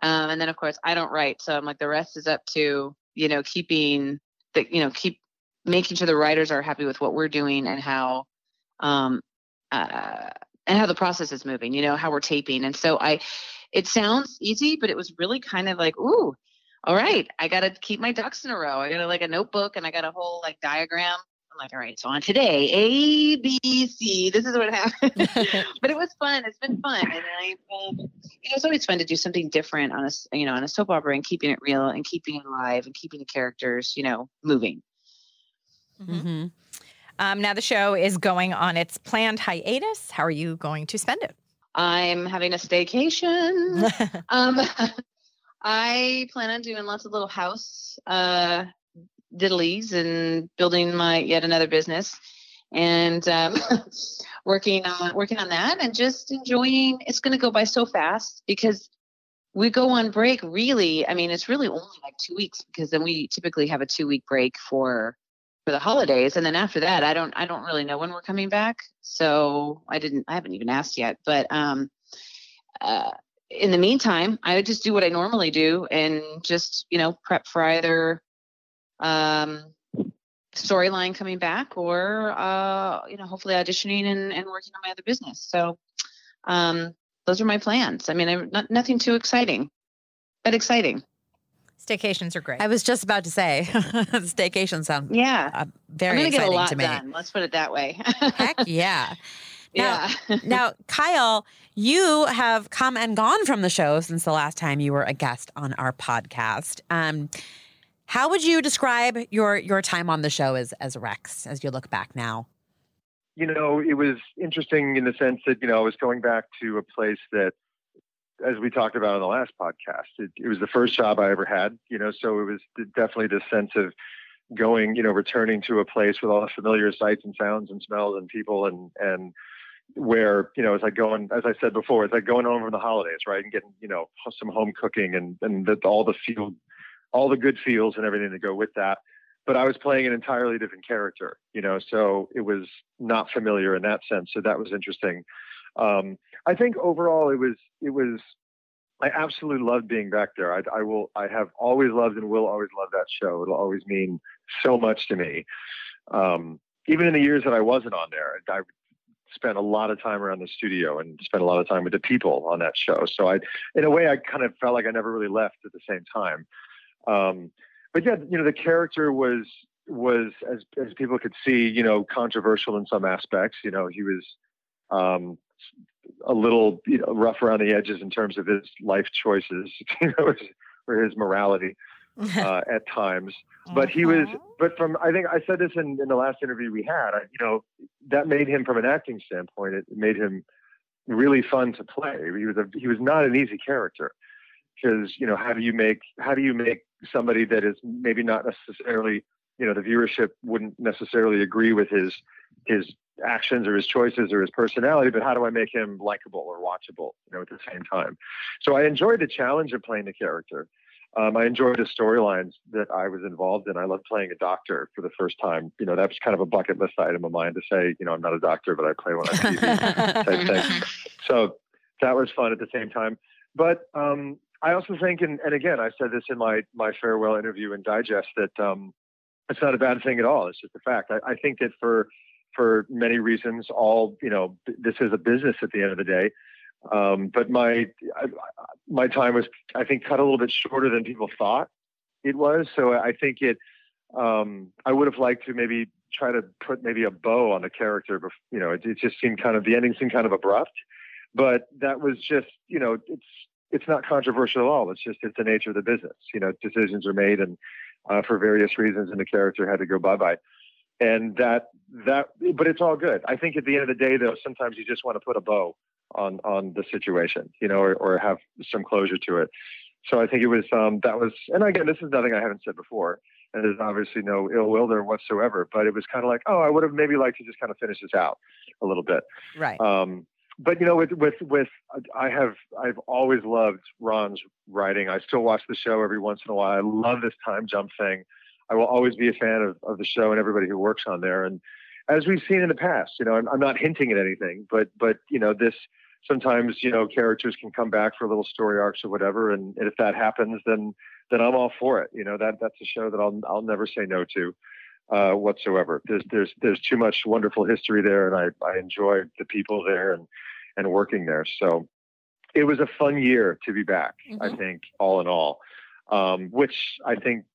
Um, and then of course I don't write, so I'm like the rest is up to you know keeping the you know keep making sure the writers are happy with what we're doing and how um, uh, and how the process is moving, you know, how we're taping. And so I, it sounds easy, but it was really kind of like, ooh, all right, I got to keep my ducks in a row. I got to like a notebook and I got a whole like diagram. I'm like, all right, so on today, A, B, C, this is what happened. but it was fun. It's been fun. And I, um, you know, it's always fun to do something different on a, you know, on a soap opera and keeping it real and keeping it alive and keeping the characters, you know, moving.
Mm-hmm.
Um, now the show is going on its planned hiatus. How are you going to spend it?
I'm having a staycation. um, I plan on doing lots of little house uh, diddlies and building my yet another business, and um, working on working on that, and just enjoying. It's going to go by so fast because we go on break. Really, I mean, it's really only like two weeks because then we typically have a two week break for for the holidays, and then after that, I don't I don't really know when we're coming back. So I didn't I haven't even asked yet, but um. Uh, in the meantime, I would just do what I normally do and just, you know, prep for either um, storyline coming back or, uh, you know, hopefully auditioning and, and working on my other business. So um, those are my plans. I mean, I'm not, nothing too exciting, but exciting.
Staycations are great.
I was just about to say, staycation sound
Yeah.
uh, very
I'm going to get a lot
to me.
done. Let's put it that way.
Heck yeah. Now,
yeah.
now, Kyle, you have come and gone from the show since the last time you were a guest on our podcast. Um, how would you describe your your time on the show as as Rex as you look back now?
you know, it was interesting in the sense that, you know, I was going back to a place that, as we talked about on the last podcast, it, it was the first job I ever had, you know, so it was definitely this sense of going, you know, returning to a place with all the familiar sights and sounds and smells and people and, and, where you know as i go going as i said before it's like going home for the holidays right and getting you know some home cooking and and the, all the feel all the good feels and everything that go with that. But i was playing an entirely different character you know so it was not familiar in that sense so that was interesting. Um, i think overall it was it was i absolutely loved being back there. I, I will i have always loved and will always love that show. It'll always mean so much to me. Um, even in the years that i wasn't on there i spent a lot of time around the studio and spent a lot of time with the people on that show. So I, in a way, I kind of felt like I never really left at the same time. Um, but yeah, you know, the character was was as as people could see, you know, controversial in some aspects. You know, he was um, a little you know, rough around the edges in terms of his life choices, you know, or his morality uh, at times. But he was, but from I think I said this in, in the last interview we had. I, you know, that made him from an acting standpoint. It made him really fun to play. He was a, he was not an easy character because you know how do you make how do you make somebody that is maybe not necessarily you know the viewership wouldn't necessarily agree with his his actions or his choices or his personality, but how do I make him likable or watchable, you know, at the same time? So I enjoyed the challenge of playing the character. Um, I enjoyed the storylines that I was involved in. I loved playing a doctor for the first time. You know, that was kind of a bucket list item of mine to say, you know, I'm not a doctor, but I play one on TV type thing. So that was fun at the same time. But um, I also think, and, and again, I said this in my my farewell interview and digest that um, it's not a bad thing at all. It's just a fact. I, I think that for for many reasons, all you know, this is a business at the end of the day. Um, but my my time was, I think, cut a little bit shorter than people thought it was. So I think it. Um, I would have liked to maybe try to put maybe a bow on the character. But you know, it, it just seemed kind of the ending seemed kind of abrupt. But that was just, you know, it's it's not controversial at all. It's just it's the nature of the business. You know, decisions are made, and uh, for various reasons, and the character had to go bye bye. And that that, but it's all good. I think at the end of the day, though, sometimes you just want to put a bow on on the situation, you know, or, or have some closure to it. So I think it was um, that was, and again, this is nothing I haven't said before, and there's obviously no ill will there whatsoever. But it was kind of like, oh, I would have maybe liked to just kind of finish this out a little bit.
Right.
Um, but you know, with with with I have I've always loved Ron's writing. I still watch the show every once in a while. I love this time jump thing. I will always be a fan of, of the show and everybody who works on there. And as we've seen in the past, you know, I'm, I'm not hinting at anything, but but you know, this sometimes you know characters can come back for little story arcs or whatever, and, and if that happens, then then I'm all for it. You know, that that's a show that I'll I'll never say no to. Uh, whatsoever. There's there's there's too much wonderful history there, and I I enjoy the people there and and working there. So it was a fun year to be back. Mm-hmm. I think all in all, um, which I think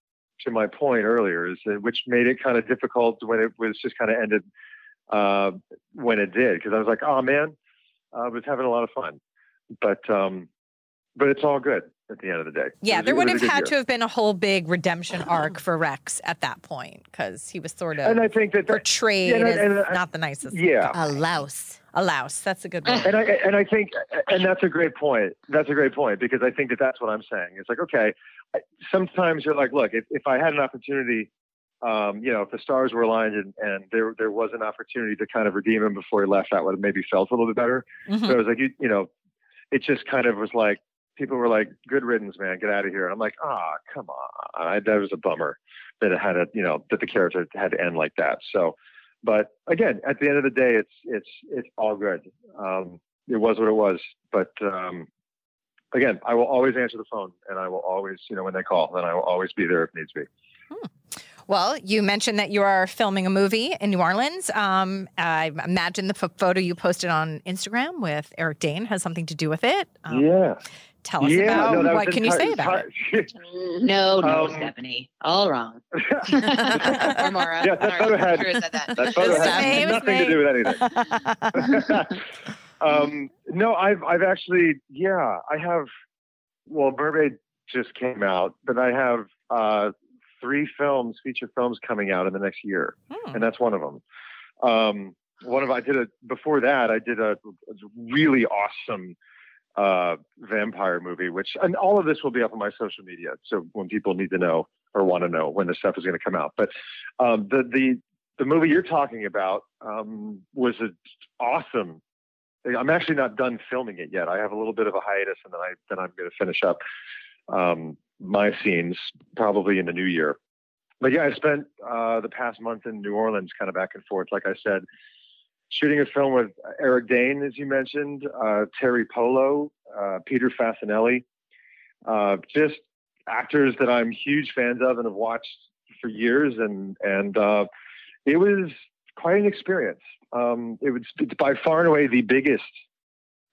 to my point earlier is that, which made it kind of difficult when it was just kind of ended uh, when it did because I was like, oh man, I was having a lot of fun, but um, but it's all good. at the end of the day.
Yeah,
was-
there would have had
year.
to have been a whole big redemption arc for Rex at that point because he was sort of
And I think that, that
portrayed
yeah, and I-
as
and I-
not the nicest.
yeah.
A louse.
A louse. That's a good one.
and I and I think and that's a great point. That's a great point because I think that that's what I'm saying. It's like okay, sometimes you're like, look, if, if I had an opportunity, um, you know, if the stars were aligned and, and there there was an opportunity to kind of redeem him before he left, that would have maybe felt a little bit better.
Mhm.
But it was like you you know, it just kind of was like people were like, good riddance, man, get out of here. And I'm like, ah, come on, I, that was a bummer that it had a you know that the character had to end like that. So. But again, at the end of the day, it's it's it's all good. Um, it was what it was. But um, again, I will always answer the phone, and I will always, you know, when they call, then I will always be there if needs be.
Well, you mentioned that you are filming a movie in New Orleans. Um, I imagine the photo you posted on Instagram with Eric Dane has something to do with it. Um,
yeah.
Tell us
yeah.
about
no,
what
was
can you
entire-
say about it?
No, no,
Um,
Stephanie. All wrong. or Mara.
Yeah, that
I don't
photo
know
had-
who that.
That photo
It's
has nothing
me.
to do with anything. um, no, I've I've actually yeah, I have. Well, Mermaid just came out, but I have uh, three films, feature films coming out in the next year,
Hmm.
and that's one of them. Um, one of I did a before that I did a, a really awesome uh, vampire movie, which and all of this will be up on my social media. So when people need to know or want to know when the stuff is going to come out, but um, the the the movie you're talking about um, was an awesome. I'm actually not done filming it yet. I have a little bit of a hiatus, and then I then I'm going to finish up um, my scenes probably in the new year. But yeah, I spent uh, the past month in New Orleans, kind of back and forth. Like I said, shooting a film with Eric Dane, as you mentioned, uh, Teri Polo, uh, Peter Facinelli, uh, just actors that I'm huge fans of and have watched for years, and and uh, it was quite an experience. Um, it was by far and away the biggest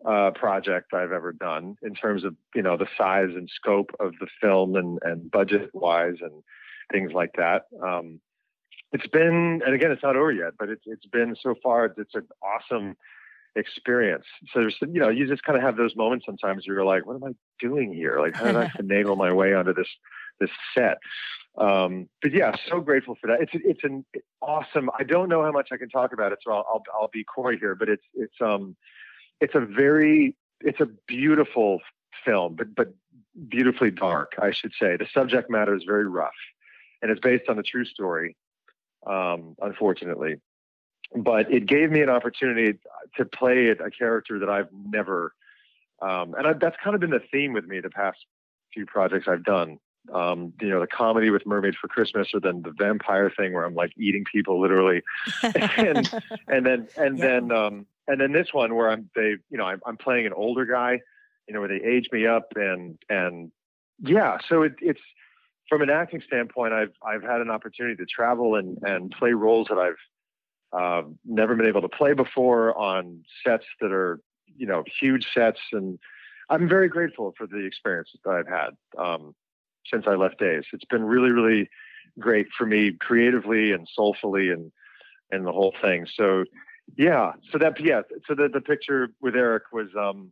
uh, project I've ever done in terms of you know the size and scope of the film and and budget wise and things like that. Um, it's been and again it's not over yet, but it's it's been so far it's an awesome experience. So there's you know you just kind of have those moments sometimes where you're like, what am I doing here? Like how did I finagle my way onto this this set? Um, but yeah, so grateful for that. It's it's an awesome. I don't know how much I can talk about it, so I'll I'll, I'll be coy here. But it's it's um it's a very it's a beautiful film, but but beautifully dark, I should say. The subject matter is very rough, and it's based on a true story. Um, unfortunately, but it gave me an opportunity to play a character that I've never. Um, and I, that's kind of been the theme with me the past few projects I've done um, you know, the comedy with Mermaid for Christmas, or then the vampire thing where I'm like eating people literally, and and then and
Yeah.
then um, and then this one where I'm they you know I'm, I'm playing an older guy, you know, where they age me up and and yeah, so it, it's from an acting standpoint, I've I've had an opportunity to travel and and play roles that I've uh, never been able to play before on sets that are you know huge sets and I'm very grateful for the experiences that I've had um, since I left Days. It's been really, really great for me creatively and soulfully and and the whole thing. So yeah, so that yeah, so the the picture with Eric was um,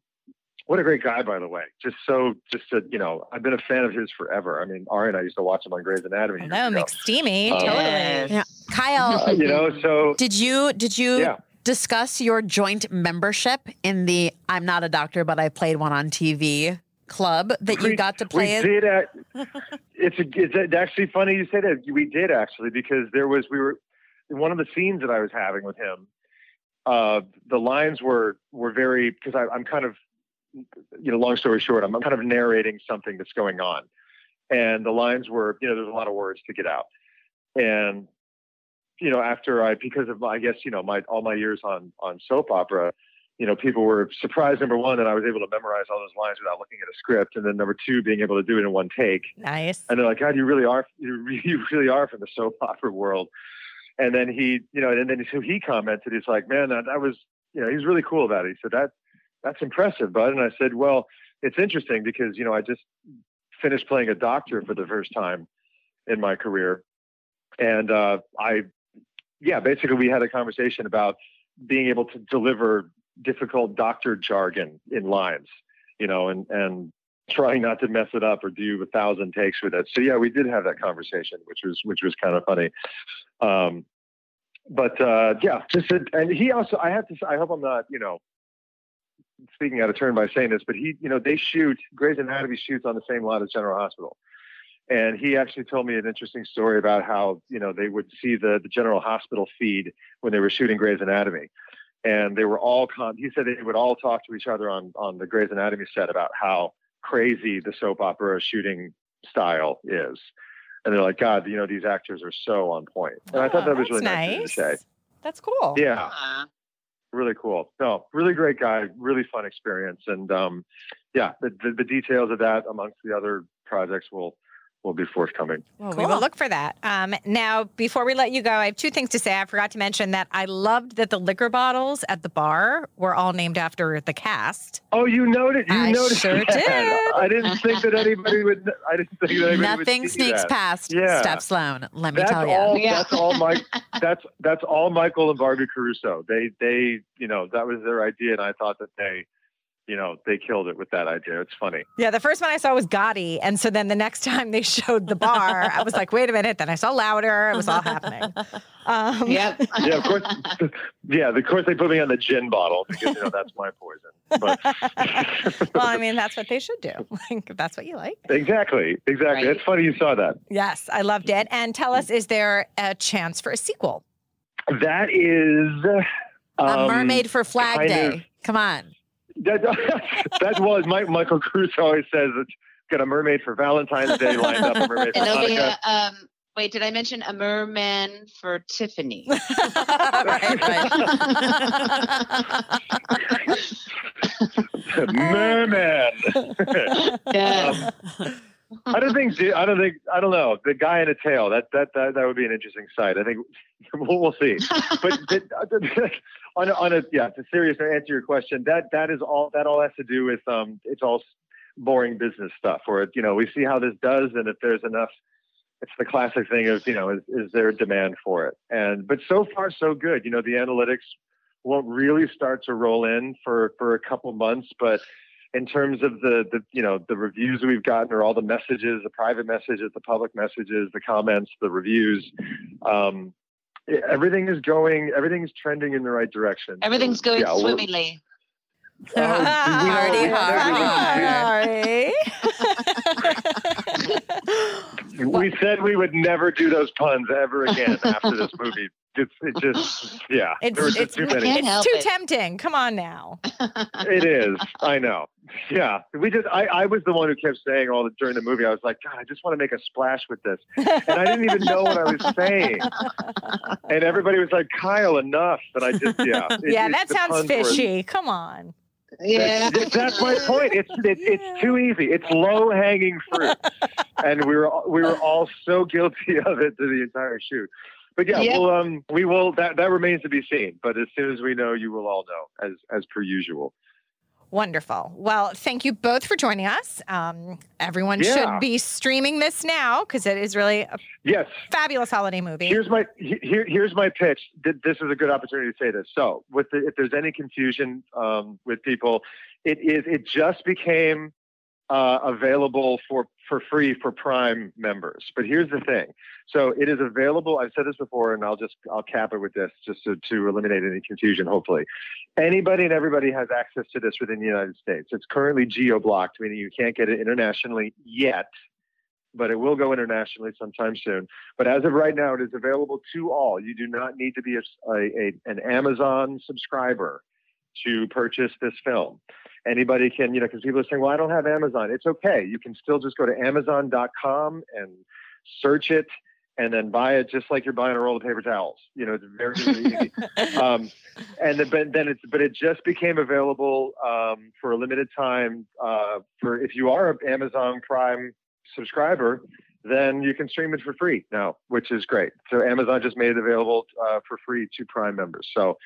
what a great guy by the way. Just so just to, you know, I've been a fan of his forever. I mean, Ari and I used to watch him on Grey's Anatomy.
No,
years ago.
McSteamy.
Um,
totally.
Yeah. Kyle,
Uh, you know, so
did you did you
yeah.
discuss your joint membership in the I'm not a doctor but I played one on TV club that you got to play
we
in?
did act, it's a, it's actually funny you say that we did actually because there was we were in one of the scenes that I was having with him uh the lines were were very because I'm kind of you know long story short I'm, I'm kind of narrating something that's going on and the lines were you know there's a lot of words to get out and you know after I because of my, I guess you know my all my years on on soap opera you know, people were surprised, number one, that I was able to memorize all those lines without looking at a script. And then number two, being able to do it in one take.
Nice.
And they're like, God, you really are, you you really are from the soap opera world. And then he, you know, and then so he commented, he's like, man, that, that was, you know, he was really cool about it. He said, that, that's impressive, bud. And I said, well, it's interesting because, you know, I just finished playing a doctor for the first time in my career. And uh, I, yeah, basically we had a conversation about being able to deliver difficult doctor jargon in lines, you know, and, and trying not to mess it up or do a thousand takes with it. So yeah, we did have that conversation, which was which was kind of funny. Um, but uh, yeah, just and he also I have to I hope I'm not you know speaking out of turn by saying this, but he you know they shoot Grey's Anatomy shoots on the same lot as General Hospital. And he actually told me an interesting story about how you know they would see the the General Hospital feed when they were shooting Grey's Anatomy, and they were all con. He said they would all talk to each other on on the Grey's Anatomy set about how crazy the soap opera shooting style is. And they're like, God, you know, these actors are so on point. And I thought that was
Oh, that's
really nice,
nice.
to say.
That's cool.
Yeah,
Aw.
really cool. No, really great guy, really fun experience. And um, yeah, the, the, the details of that amongst the other projects will will be forthcoming.
Well, we will look for that. Um, now, before we let you go, I have two things to say. I forgot to mention that I loved that the liquor bottles at the bar were all named after the cast.
Oh, you noted? You
I
noticed
sure
that.
did.
I didn't think that anybody would. I didn't think that anybody
Nothing
would
sneaks
that.
past
Yeah.
Steph Sloane. Let me
That's
tell you.
all.
Yeah.
That's all. Mike. That's that's all. Michael and Barbie Caruso. They they you know that was their idea, and I thought that they, you know, they killed it with that idea. It's funny.
Yeah, the first one I saw was Gotti. And so then the next time they showed the bar, I was like, wait a minute. Then I saw Lowder. It was all happening. Um,
Yep.
Yeah, of course. yeah, of course they put me on the gin bottle because you know that's my poison. But
well, I mean, that's what they should do. Like, that's what you like.
exactly, exactly.
Right.
It's funny you saw that.
Yes, I loved it. And tell us, is there a chance for a sequel?
That is
a
um,
mermaid for Flag Day.
of-
Come on.
That, that was Mike, Michael Cruz always says it's got a mermaid for Valentine's Day lined up, a mermaid for
And there'll be a, um, wait, did I mention a merman for Tiffany?
right,
Merman.
yeah.
I don't think. I don't think. I don't know. The guy in a tail. That that that, that would be an interesting sight. I think we'll, we'll see. But the, on a, on a yeah, to serious answer your question. That that is all. That all has to do with um. It's all boring business stuff. Where you know we see how this does, and if there's enough. It's the classic thing of you know is, is there a demand for it? And but so far so good. You know the analytics won't really start to roll in for for a couple months, but in terms of the the you know the reviews we've gotten or all the messages, the private messages, the public messages, the comments, the reviews, um, everything is going, everything's trending in the right direction.
Everything's going
Yeah,
swimmingly.
Oh, we don't-
Hardy,
we- We said we would never do those puns ever again after this movie. It's it just yeah.
It's,
there were just
it's,
too many.
it's too
it.
tempting. Come on now.
It is. I know. Yeah. We just I, I was the one who kept saying all the during the movie, I was like, God, I just want to make a splash with this. And I didn't even know what I was saying. And everybody was like, Kyle, enough. And I just yeah. It-
yeah, that sounds
puns were-
fishy. Come on.
Yeah.
That's, that's my point. It's it, it's too easy. It's low hanging fruit, and we were we were all so guilty of it through the entire shoot. But yeah,
Yep.
well, um, we will. That that remains to be seen. But as soon as we know, you will all know, as as per usual.
Wonderful. Well, thank you both for joining us. Um, everyone
Yeah.
should be streaming this now because it is really a
Yes.
fabulous holiday movie.
Here's my here, here's my pitch. This is a good opportunity to say this. So, with the, if there's any confusion um, with people, it is it just became uh, available for for free for Prime members. But here's the thing. So it is available. I've said this before, and I'll just I'll cap it with this just to, to eliminate any confusion. Hopefully, anybody and everybody has access to this within the United States. It's currently geo blocked, meaning you can't get it internationally yet but it will go internationally sometime soon. But as of right now, it is available to all. You do not need to be a, a, an Amazon subscriber to purchase this film. Anybody can, you know, because people are saying, well, I don't have Amazon. It's okay. You can still just go to Amazon.com and search it and then buy it just like you're buying a roll of paper towels. You know, it's very, very easy. Um, and then, but then it's, but it just became available um, for a limited time uh, for if you are an Amazon Prime subscriber, then you can stream it for free now, which is great. So Amazon just made it available uh, for free to Prime members. So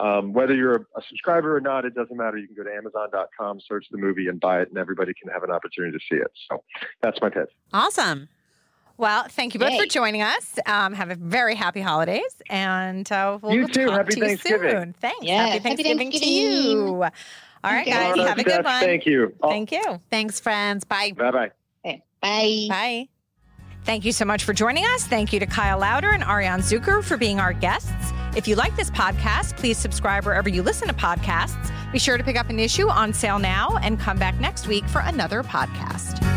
um, whether you're a, a subscriber or not, it doesn't matter. You can go to Amazon.com, search the movie, and buy it, and everybody can have an opportunity to see it. So that's my pitch.
Awesome.
Well, thank you both
Yay.
for joining us. Um, have a very happy holidays, and uh, we'll
You too.
talk
Happy
to you
Thanksgiving.
soon. Thanks.
Yeah,
Happy
happy
Thanksgiving, to you. All right, guys. Have a good
Steph,
one.
Thank you. Oh,
Thank you.
Thanks, friends. Bye.
Bye bye.
Okay, bye.
Bye. Thank you so much for joining us. Thank you to Kyle Lowder and Arianne Zucker for being our guests. If you like this podcast, please subscribe wherever you listen to podcasts. Be sure to pick up an issue on sale now and come back next week for another podcast.